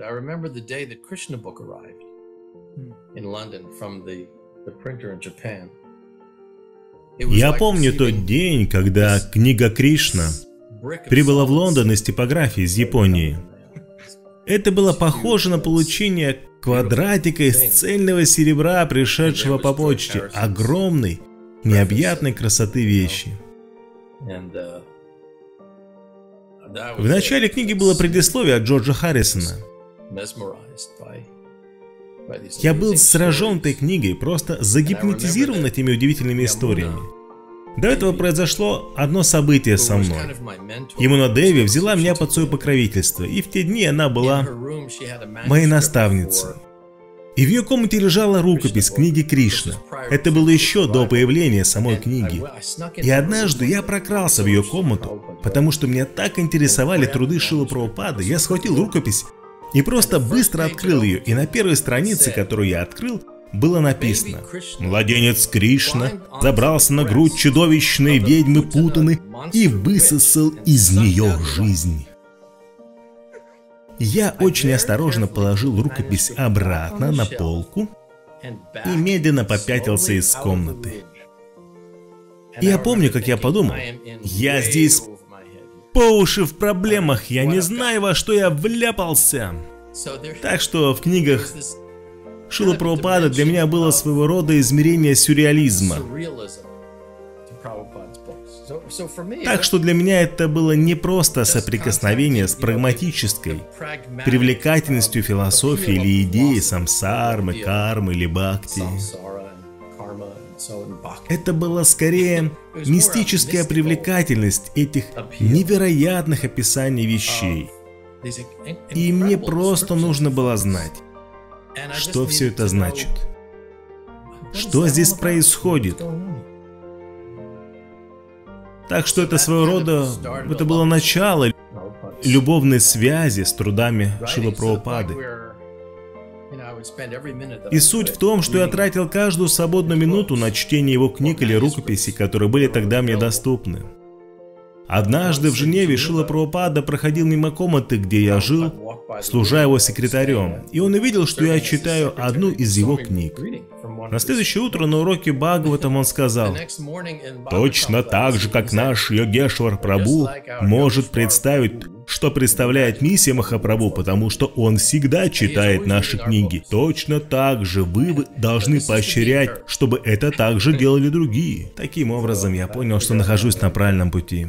I remember the day that Krishna book arrived in London from the, the printer in Japan. It was Я помню тот день, когда книга Кришна прибыла в. Лондон из типографии из Японии. Это было похоже на получение квадратика из цельного серебра, пришедшего по почте, огромной, необъятной красоты вещи. Uh, В начале книги было предисловие от Джорджа Харрисона. Я был сражен этой книгой, просто загипнотизирован этими удивительными историями. До этого произошло одно событие со мной. Имуна Дэви взяла меня под свое покровительство, и в те дни она была моей наставницей. И в ее комнате лежала рукопись книги Кришна. Это было еще до появления самой книги. И однажды я прокрался в ее комнату, потому что меня так интересовали труды Шилы Прабхупады, я схватил рукопись и просто быстро открыл ее, и на первой странице, которую я открыл, было написано «Младенец Кришна забрался на грудь чудовищной ведьмы Путаны и высосал из нее жизнь». Я очень осторожно положил рукопись обратно на полку и медленно попятился из комнаты. Я помню, как я подумал, я здесь по уши в проблемах, я не знаю, во что я вляпался. Так что в книгах Шила Прабхупада для меня было своего рода измерение сюрреализма. Так что для меня это было не просто соприкосновение с прагматической привлекательностью философии или идеи самсармы, кармы или бхакти. Это была скорее мистическая привлекательность этих невероятных описаний вещей. И мне просто нужно было знать, что все это значит. Что здесь происходит? Так что это своего рода, это было начало любовной связи с трудами Прабхупады. И суть в том, что я тратил каждую свободную минуту на чтение его книг или рукописей, которые были тогда мне доступны. Однажды в Женеве Шила Прабхупада проходил мимо комнаты, где я жил, служа его секретарем, и он увидел, что я читаю одну из его книг. На следующее утро на уроке Бхагаватам он сказал, Точно так же, как наш Йогешвар Прабу может представить, что представляет миссия Махапрабху, потому что он всегда читает наши книги. Точно так же вы должны поощрять, чтобы это также делали другие. Таким образом, я понял, что нахожусь на правильном пути.